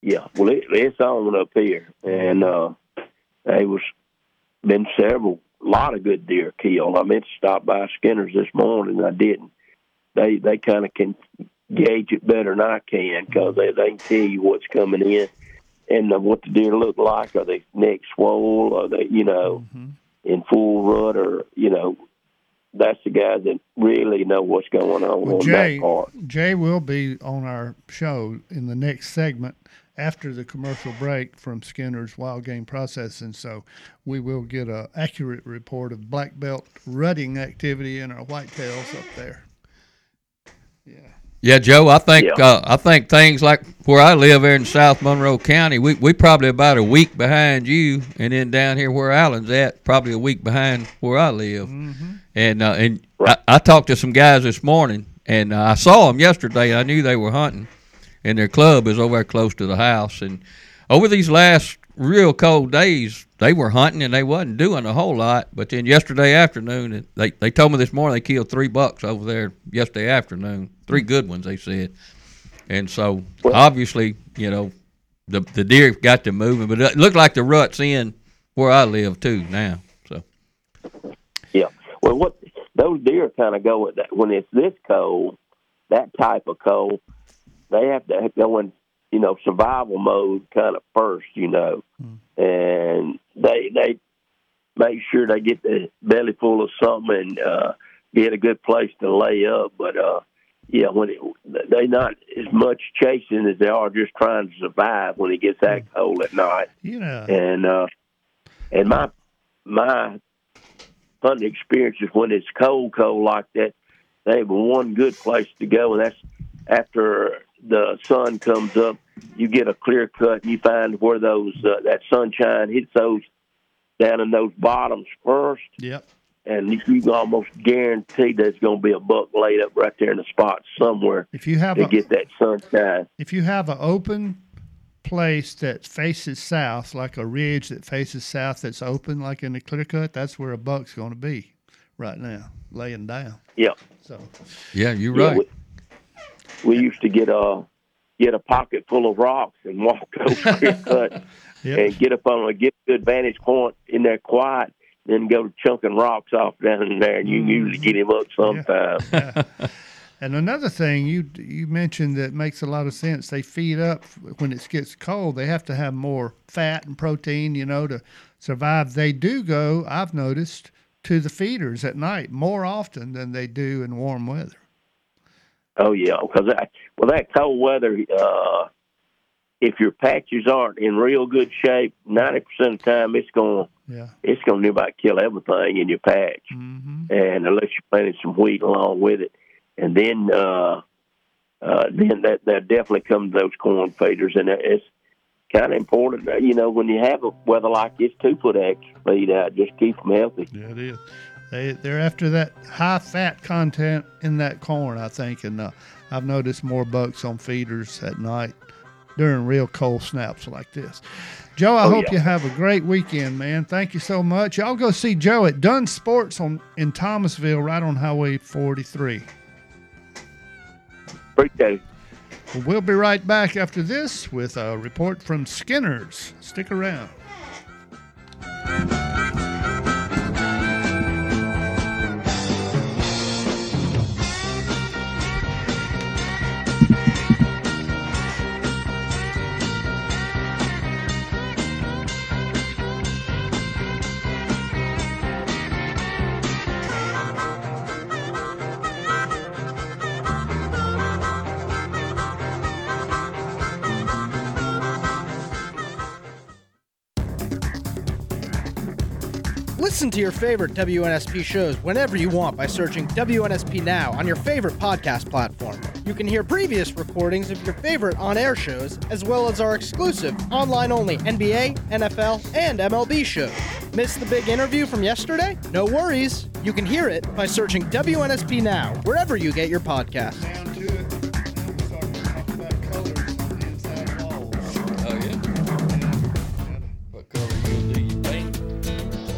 Speaker 17: Yeah, well, it, it's on up here, and uh, there was been several, lot of good deer killed. I meant to stop by Skinner's this morning, I didn't. They they kind of can gauge it better than I can because they they can tell you what's coming in and uh, what the deer look like. Are they neck swole? Are they you know in full rut? Or you know that's the guys that really know what's going on
Speaker 2: Well,
Speaker 17: on
Speaker 2: Jay,
Speaker 17: that part.
Speaker 2: Jay will be on our show in the next segment after the commercial break from Skinner's Wild Game Processing. So we will get a accurate report of black belt rutting activity in our whitetails up there.
Speaker 3: Yeah, Joe. I think
Speaker 2: Yeah.
Speaker 3: uh, I think things like where I live here in South Monroe County, we we probably about a week behind you, and then down here where Allen's at, probably a week behind where I live. And uh, and I, I talked to some guys this morning, and uh, I saw them yesterday. I knew they were hunting, and their club is over there close to the house. And over these last real cold days, they were hunting and they wasn't doing a whole lot. But then yesterday afternoon, they they told me this morning they killed three bucks over there yesterday afternoon, three good ones they said. And so obviously, you know, the the deer got to moving, but it looked like the rut's in where I live too now. So
Speaker 17: Yeah. Well, what those deer kind of go with that when it's this cold, that type of cold, they have to go in, you know, survival mode kind of first, you know, and they they make sure they get the belly full of something and uh, get a good place to lay up. But uh, yeah, when it, they not as much chasing as they are just trying to survive when it gets that cold at night.
Speaker 2: You know,
Speaker 17: And uh, and my my hunting experiences when it's cold, cold like that, they have one good place to go, and that's after the sun comes up. You get a clear cut, and you find where those uh, that sunshine hits those down in those bottoms first,
Speaker 2: Yep.
Speaker 17: and you can almost guarantee there's going to be a buck laid up right there in the spot somewhere
Speaker 2: If you have
Speaker 17: to
Speaker 2: a,
Speaker 17: get that sunshine.
Speaker 2: if you have an open place that faces south, like a ridge that faces south that's open, like in the clear cut, that's where a buck's going to be right now, laying down.
Speaker 17: Yeah.
Speaker 2: So
Speaker 3: yeah, you're
Speaker 17: Yeah,
Speaker 3: right.
Speaker 17: we, we used to get a get a pocket full of rocks and walk over clear cut and get up on a get a good vantage point in there quiet, then go chunking rocks off down in there, and you mm-hmm. usually get him up sometime.
Speaker 2: And another thing you you mentioned that makes a lot of sense. They feed up when it gets cold. They have to have more fat and protein, you know, to survive. They do go. I've noticed to the feeders at night more often than they do in warm weather.
Speaker 17: Oh yeah, because that, well that cold weather, uh, if your patches aren't in real good shape, ninety percent of the time it's going
Speaker 2: Yeah.
Speaker 17: it's going to near about kill everything in your patch,
Speaker 2: Mm-hmm.
Speaker 17: and unless you're planting some wheat along with it, and then uh, uh, then that that definitely comes those corn feeders, and it's kind of important, you know, when you have a weather like this, two foot extra feed out, just keep them healthy.
Speaker 2: Yeah, it is. They they're after that high fat content in that corn, I think, and uh, I've noticed more bucks on feeders at night during real cold snaps like this. Joe, I
Speaker 17: Oh,
Speaker 2: hope
Speaker 17: yeah.
Speaker 2: you have a great weekend, man. Thank you so much. Y'all go see Joe at Dunn Sports on in Thomasville, right on Highway 43.
Speaker 17: Appreciate it.
Speaker 2: Well, we'll be right back after this with a report from Skinner's. Stick around.
Speaker 18: To your favorite WNSP shows whenever you want by searching WNSP Now on your favorite podcast platform. You can hear previous recordings of your favorite on air shows, as well as our exclusive online only NBA, NFL, and MLB shows. Miss the big interview from yesterday? No worries. You can hear it by searching WNSP Now wherever you get your podcasts.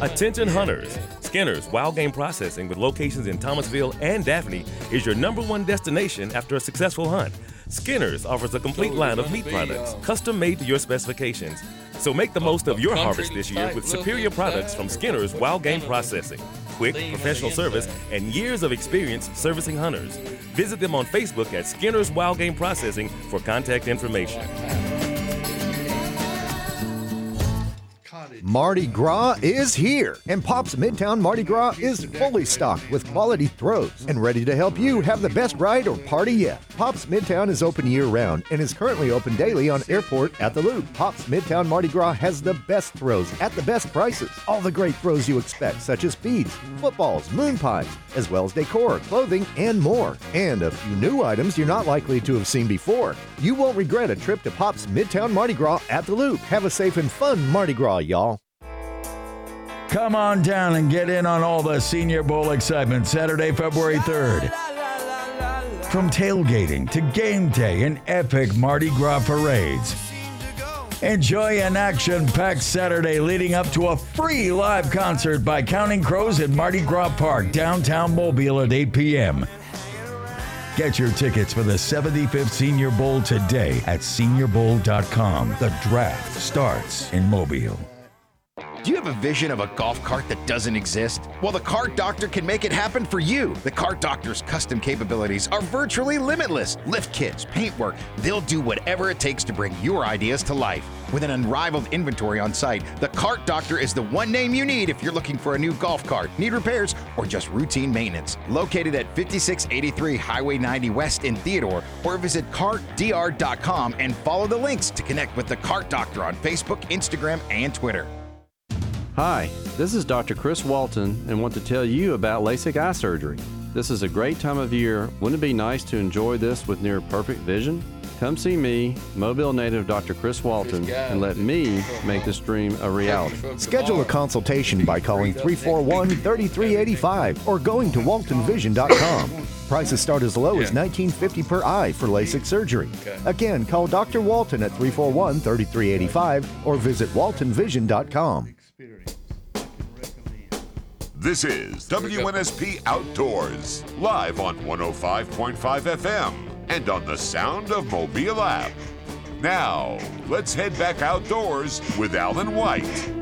Speaker 5: Attention hunters! Skinner's Wild Game Processing with locations in Thomasville and Daphne is your number one destination after a successful hunt. Skinner's offers a complete line of meat products, custom made to your specifications. So make the most of your harvest this year with superior products from Skinner's Wild Game Processing. Quick, professional service, and years of experience servicing hunters. Visit them on Facebook at Skinner's Wild Game Processing for contact information.
Speaker 7: Mardi Gras is here, and Pop's Midtown Mardi Gras is fully stocked with quality throws and ready to help you have the best ride or party yet. Pop's Midtown is open year round and is currently open daily on Airport at the Loop. Pop's Midtown Mardi Gras has the best throws at the best prices. All the great throws you expect, such as beads, footballs, moon pies, as well as decor, clothing, and more. And a few new items you're not likely to have seen before. You won't regret a trip to Pop's Midtown Mardi Gras at the Loop. Have a safe and fun Mardi Gras, y'all.
Speaker 19: Come on down and get in on all the Senior Bowl excitement Saturday, February 3rd. From tailgating to game day and epic Mardi Gras parades. Enjoy an action packed Saturday leading up to a free live concert by Counting Crows at Mardi Gras Park, downtown Mobile at 8 p.m. Get your tickets for the 75th Senior Bowl today at seniorbowl.com. The draft starts in Mobile.
Speaker 6: Do you have a vision of a golf cart that doesn't exist? Well, the Cart Doctor can make it happen for you. The Cart Doctor's custom capabilities are virtually limitless. Lift kits, paintwork, they'll do whatever it takes to bring your ideas to life. With an unrivaled inventory on site, the Cart Doctor is the one name you need if you're looking for a new golf cart, need repairs, or just routine maintenance. Located at 5683 Highway 90 West in Theodore, or visit cartdr.com and follow the links to connect with the Cart Doctor on Facebook, Instagram, and Twitter.
Speaker 20: Hi, this is Dr. Chris Walton and want to tell you about LASIK eye surgery. This is a great time of year. Wouldn't it be nice to enjoy this with near perfect vision? Come see me, Mobile native Dr. Chris Walton, and let me make this dream a reality.
Speaker 7: Schedule a consultation by calling 341 3385 or going to waltonvision.com. Prices start as low as $19.50 per eye for LASIK surgery. Again, call Dr. Walton at 341 3385 or visit waltonvision.com.
Speaker 1: This is WNSP Outdoors, live on 105.5 FM and on the Sound of Mobile app. Now, let's head back outdoors with Alan White.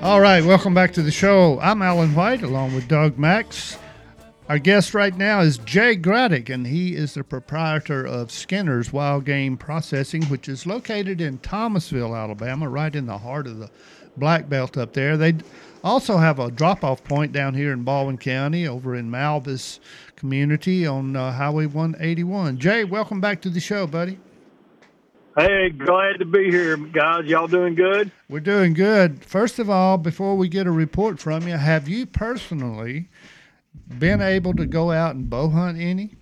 Speaker 2: All right, welcome back to the show. I'm Alan White along with Doug Max. Our guest right now is Jay Graddick, and he is the proprietor of Skinner's Wild Game Processing, which is located in Thomasville, Alabama, right in the heart of the Black Belt up there. They also have a drop off point down here in Baldwin County over in Malbis community on uh, Highway 181. Jay, welcome back to the show, buddy.
Speaker 21: Hey, glad to be here, guys. Y'all doing good?
Speaker 2: We're doing good. First of all, before we get a report from you, have you personally been able to go out and bow hunt any?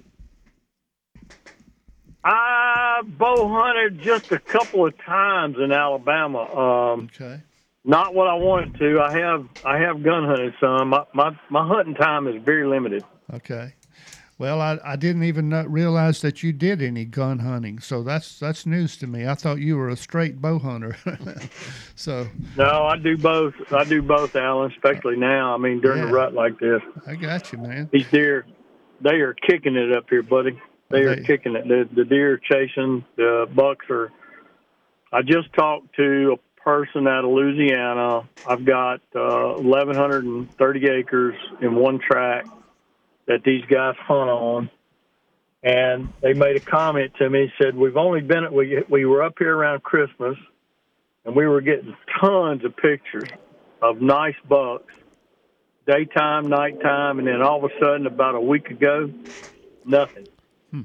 Speaker 21: I bow hunted just a couple of times in Alabama. Um,
Speaker 2: okay.
Speaker 21: Not what I wanted to. I have I have gun hunted some. My my, my hunting time is very limited.
Speaker 2: Okay. Well, I, I didn't even realize that you did any gun hunting, so that's that's news to me. I thought you were a straight bow hunter. so
Speaker 21: No, I do both. I do both, Alan. Especially now. I mean, during the
Speaker 2: Yeah.
Speaker 21: rut like this,
Speaker 2: I got you, man.
Speaker 21: these deer, they are kicking it up here, buddy. They are
Speaker 2: They-
Speaker 21: kicking it. The, the deer are chasing. The bucks are. I just talked to a person out of Louisiana. I've got uh, 1,130 acres in one tract that these guys hunt on. And they made a comment to me. Said we've only been at we we were up here around Christmas, and we were getting tons of pictures of nice bucks, daytime, nighttime, and then all of a sudden, about a week ago, nothing. Hmm.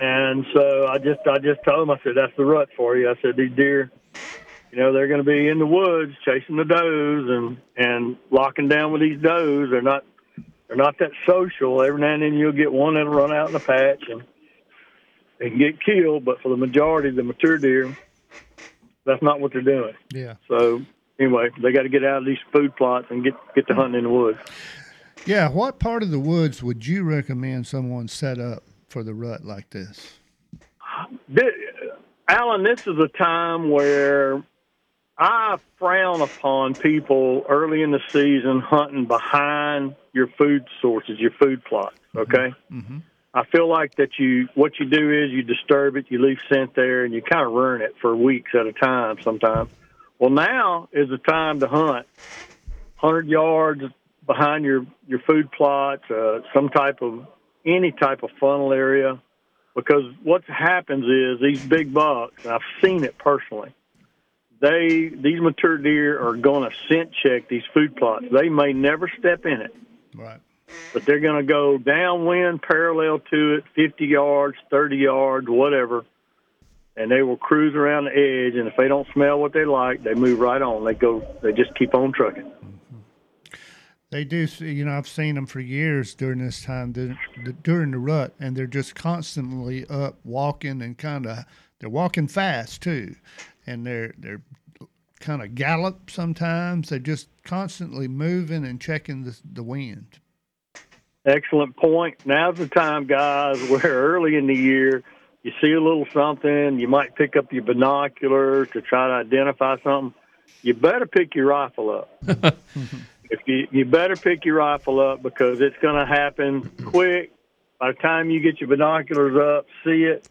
Speaker 21: And so I just I just told them I said that's the rut for you. I said these deer, you know, they're going to be in the woods chasing the does and and locking down with these does. They're not they're not that social. Every now and then you'll get one that'll run out in the patch and they can get killed. But for the majority of the mature deer, that's not what they're doing.
Speaker 2: Yeah.
Speaker 21: So anyway, they got to get out of these food plots and get get to hunting in the woods.
Speaker 2: Yeah, what part of the woods would you recommend someone set up for the rut like this?
Speaker 21: This, Alan, this is a time where I frown upon people early in the season hunting behind your food sources, your food plots. Okay,
Speaker 2: Mm-hmm.
Speaker 21: I feel like that you what you do is you disturb it, you leave scent there, and you kind of ruin it for weeks at a time. Sometimes. Well, now is the time to hunt, hundred yards behind your your food plots, uh, some type of any type of funnel area, because what happens is these big bucks, and I've seen it personally. They these mature deer are going to scent check these food plots. They may never step in it,
Speaker 2: Right.
Speaker 21: but they're going to go downwind parallel to it, 50 yards, 30 yards, whatever, and they will cruise around the edge. And if they don't smell what they like, they move right on. They go, they just keep on trucking.
Speaker 2: They do, you know, I've seen them for years during this time, dur- during the rut, and they're just constantly up walking and kind of, they're walking fast too, and they're they're kind of gallop sometimes. They're just constantly moving and checking the the wind.
Speaker 21: Excellent point. Now's the time, guys, We're early in the year you see a little something, you might pick up your binoculars to try to identify something. You better pick your rifle up. if you you better pick your rifle up because it's going to happen quick. By the time you get your binoculars up, see it,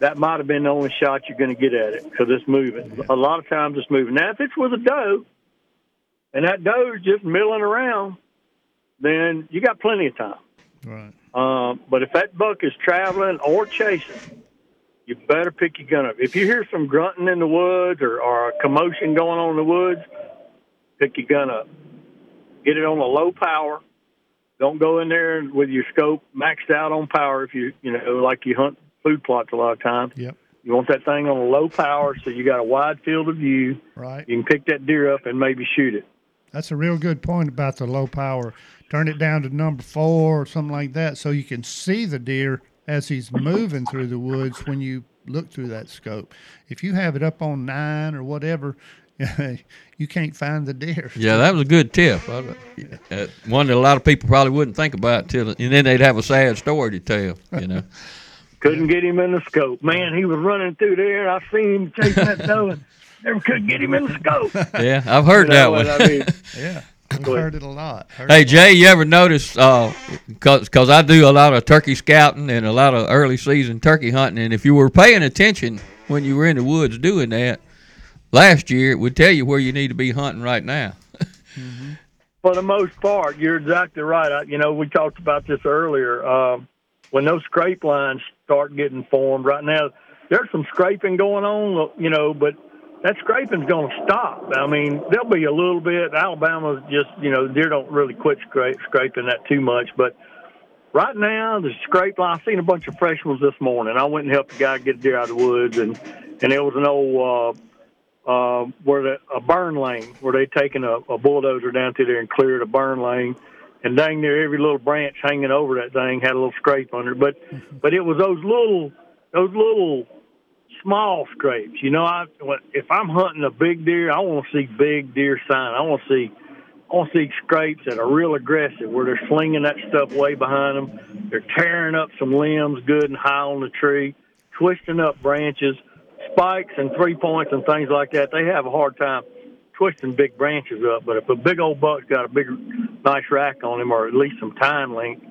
Speaker 21: that might have been the only shot you're going to get at it because it's moving. A lot of times it's moving. Now, if it's with a doe, and that doe is just milling around, then you got plenty of time.
Speaker 2: Right.
Speaker 21: Um, but if that buck is traveling or chasing, you better pick your gun up. If you hear some grunting in the woods or, or a commotion going on in the woods, pick your gun up. Get it on a low power. Don't go in there with your scope maxed out on power if you you know like you hunt food plots a lot of times.
Speaker 2: Yep.
Speaker 21: You want that thing on a low power so you got a wide field of view.
Speaker 2: Right.
Speaker 21: You can pick that deer up and maybe shoot it.
Speaker 2: That's a real good point about the low power. Turn it down to number four or something like that so you can see the deer as he's moving through the woods when you look through that scope. If you have it up on nine or whatever, you can't find the deer.
Speaker 3: Yeah, that was a good tip. Uh, one that a lot of people probably wouldn't think about till, and then they'd have a sad story to tell. You know.
Speaker 21: Couldn't get him in the scope. Man, he was running through there. I seen him chasing that doe and never could get him in the scope.
Speaker 3: Yeah, I've heard
Speaker 21: You know
Speaker 3: that one.
Speaker 21: I mean?
Speaker 2: yeah, I've heard it a lot. Heard
Speaker 3: Hey Jay, you ever notice? Uh, cause, 'cause I do a lot of turkey scouting and a lot of early season turkey hunting, and if you were paying attention when you were in the woods doing that last year, it would tell you where you need to be hunting right now.
Speaker 21: For the most part, you're exactly right. I, you know, we talked about this earlier. Um, when those scrape lines start getting formed right now, there's some scraping going on, you know, but that scraping's going to stop. I mean, there'll be a little bit. Alabama's just, you know, deer don't really quit scrape, scraping that too much, but right now the scrape line. I seen a bunch of fresh ones this morning. I went and helped a guy get deer out of the woods, and and there was an old uh, uh, where the, a burn lane where they taken a, a bulldozer down through there and cleared a burn lane, and dang near every little branch hanging over that thing had a little scrape under it. But mm-hmm. but it was those little those little small scrapes. You know, I if I'm hunting a big deer, I want to see big deer sign. I want to see I want to see scrapes that are real aggressive, where they're slinging that stuff way behind them. They're tearing up some limbs good and high on the tree, twisting up branches, spikes and three points and things like that. They have a hard time twisting big branches up. But if a big old buck's got a big, nice rack on him, or at least some tine length,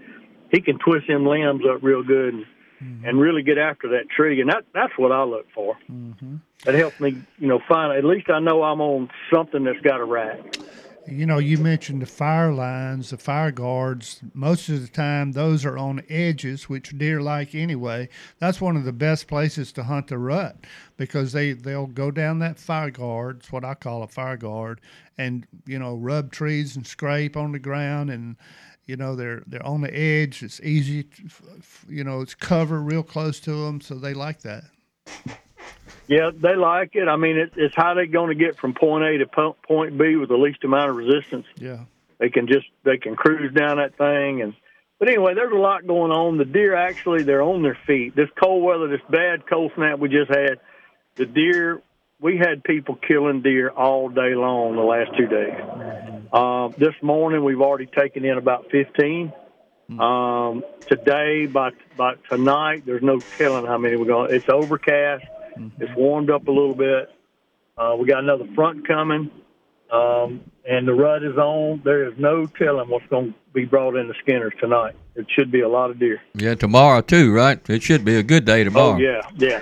Speaker 21: he can twist them limbs up real good and, mm-hmm. and really get after that tree. And that that's what I look for. Mm-hmm. That helps me, you know, find at least I know I'm on something that's got a rack.
Speaker 2: You know, you mentioned the fire lines, the fire guards. Most of the time, those are on edges, which deer like anyway. That's one of the best places to hunt the rut because they they'll go down that fire guard. It's what I call a fire guard, and you know, rub trees and scrape on the ground, and you know they're they're on the edge. It's easy, to, you know, it's cover real close to them, so they like that.
Speaker 21: Yeah, they like it. I mean, it, it's how they're going to get from point A to point B with the least amount of resistance.
Speaker 2: Yeah.
Speaker 21: They can just they can cruise down that thing and. But anyway, there's a lot going on. The deer actually they're on their feet. This cold weather, this bad cold snap we just had, the deer we had people killing deer all day long the last two days. Uh, this morning we've already taken in about 15. Um, today, by by tonight, there's no telling how many we're going. It's overcast. It's warmed up a little bit. Uh, we got another front coming, um, and the rut is on. There is no telling what's going to be brought into Skinner's tonight. It should be a lot of deer.
Speaker 3: Yeah, tomorrow too, right? It should be a good day tomorrow.
Speaker 21: Oh yeah, yeah.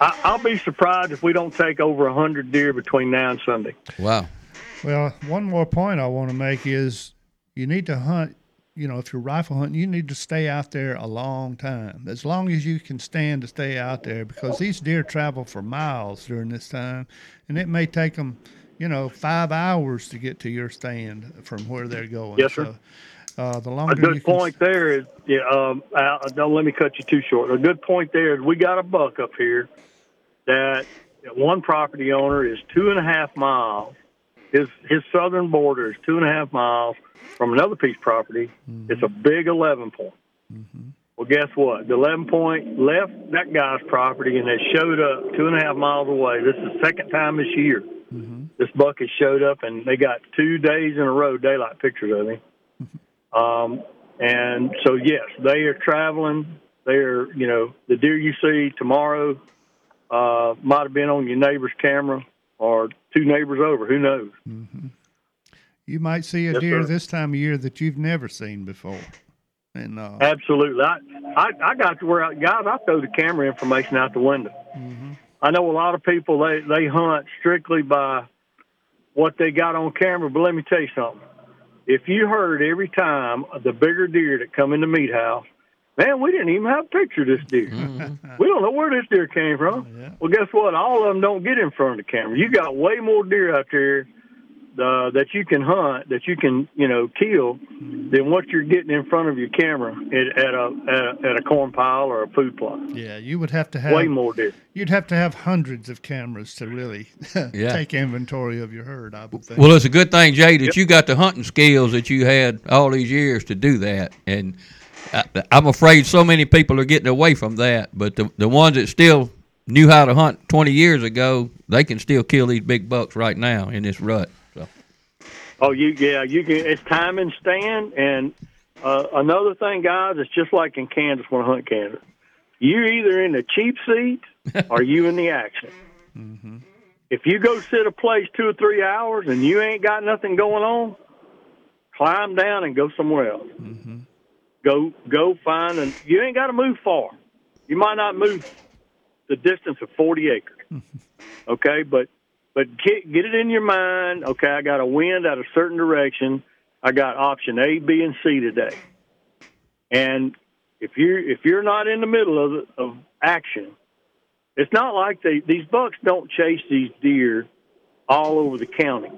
Speaker 21: I, I'll be surprised if we don't take over a hundred deer between now and Sunday.
Speaker 3: Wow.
Speaker 2: Well, one more point I want to make is you need to hunt. You know, if you're rifle hunting, you need to stay out there a long time, as long as you can stand to stay out there, because these deer travel for miles during this time, and it may take them, you know, five hours to get to your stand from where they're going.
Speaker 21: Yes, sir.
Speaker 2: So, uh, the
Speaker 21: A
Speaker 2: longer you
Speaker 21: good point there is, yeah. Um, Al, don't let me cut you too short. A good point there is we got a buck up here that that one property owner is two and a half miles. His his southern border is two and a half miles from another piece of property. Mm-hmm. It's a big eleven point. Mm-hmm. Well, guess what? The eleven point left that guy's property and has showed up two and a half miles away. This is the second time this year. Mm-hmm. This buck has showed up, and they got two days in a row daylight pictures of him. Um, And so, yes, they are traveling. They're, you know, the deer you see tomorrow uh, might have been on your neighbor's camera or two neighbors over. Who knows?
Speaker 2: You might see a
Speaker 21: Yes,
Speaker 2: deer
Speaker 21: sir.
Speaker 2: this time of year that you've never seen before. And uh,
Speaker 21: Absolutely. I, I, I got to where, I, guys, I throw the camera information out the window. I know a lot of people, they, they hunt strictly by what they got on camera, but let me tell you something. If you heard every time the bigger deer that come in the meat house, man, we didn't even have a picture of this deer. We don't know where this deer came from. Well, guess what? All of them don't get in front of the camera. You got way more deer out there uh, that you can hunt, that you can, you know, kill, than what you're getting in front of your camera at, at a at a, at a corn pile or a food plot.
Speaker 2: yeah, you would have to have
Speaker 21: Way more deer.
Speaker 2: You'd have to have hundreds of cameras to really
Speaker 3: Yeah.
Speaker 2: take inventory of your herd. I would think.
Speaker 3: Well, it's a good thing, Jay, that you got the hunting skills that you had all these years to do that. And I, I'm afraid so many people are getting away from that. But the the ones that still knew how to hunt 20 years ago, they can still kill these big bucks right now in this rut.
Speaker 21: Oh, you yeah, you can. It's time and stand. And uh, another thing, guys, it's just like in Kansas when I hunt Kansas. You're either in the cheap seat or you in the action. mhm If you go sit a place two or three hours and you ain't got nothing going on, climb down and go somewhere else. mhm Go go find and you ain't got to move far. You might not move the distance of forty acres. okay, but but get get it in your mind. Okay, I got a wind out a certain direction. I got option A, B, and C today. And if you if you're not in the middle of of action, it's not like they these bucks don't chase these deer all over the county.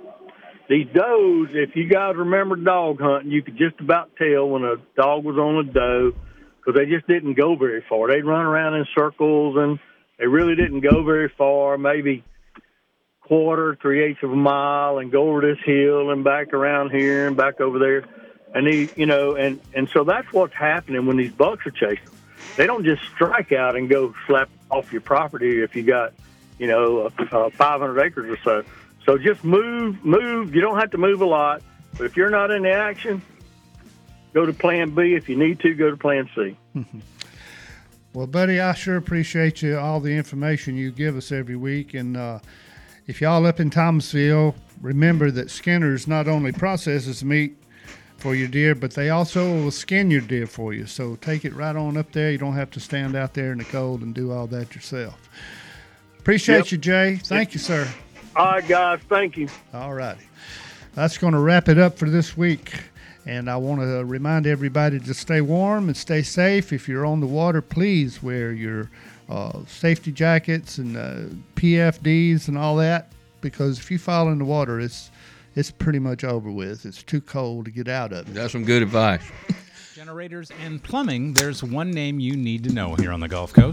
Speaker 21: These does, if you guys remember dog hunting, you could just about tell when a dog was on a doe because they just didn't go very far. They'd run around in circles and they really didn't go very far, maybe quarter, three eighths of a mile, and go over this hill and back around here and back over there. And he, you know, and and so that's what's happening when these bucks are chasing. They don't just strike out and go slap off your property if you got, you know, uh, uh, 500 acres or so. So just move, move. You don't have to move a lot, but if you're not in the action, go to Plan B. If you need to, go to Plan C.
Speaker 2: Well, buddy, I sure appreciate you all the information you give us every week. And uh, if y'all up in Thomasville, remember that Skinner's not only processes meat for your deer, but they also will skin your deer for you. So take it right on up there. You don't have to stand out there in the cold and do all that yourself. Appreciate
Speaker 21: Yep.
Speaker 2: you, Jay. Thank you, sir.
Speaker 21: All right, guys. Thank you.
Speaker 2: All righty. That's going to wrap it up for this week. And I want to remind everybody to stay warm and stay safe. If you're on the water, please wear your uh, safety jackets and uh, PFDs and all that. Because if you fall in the water, it's it's pretty much over with. It's too cold to get out of it.
Speaker 3: that's some good advice.
Speaker 22: Generators and plumbing, there's one name you need to know here on the Gulf Coast.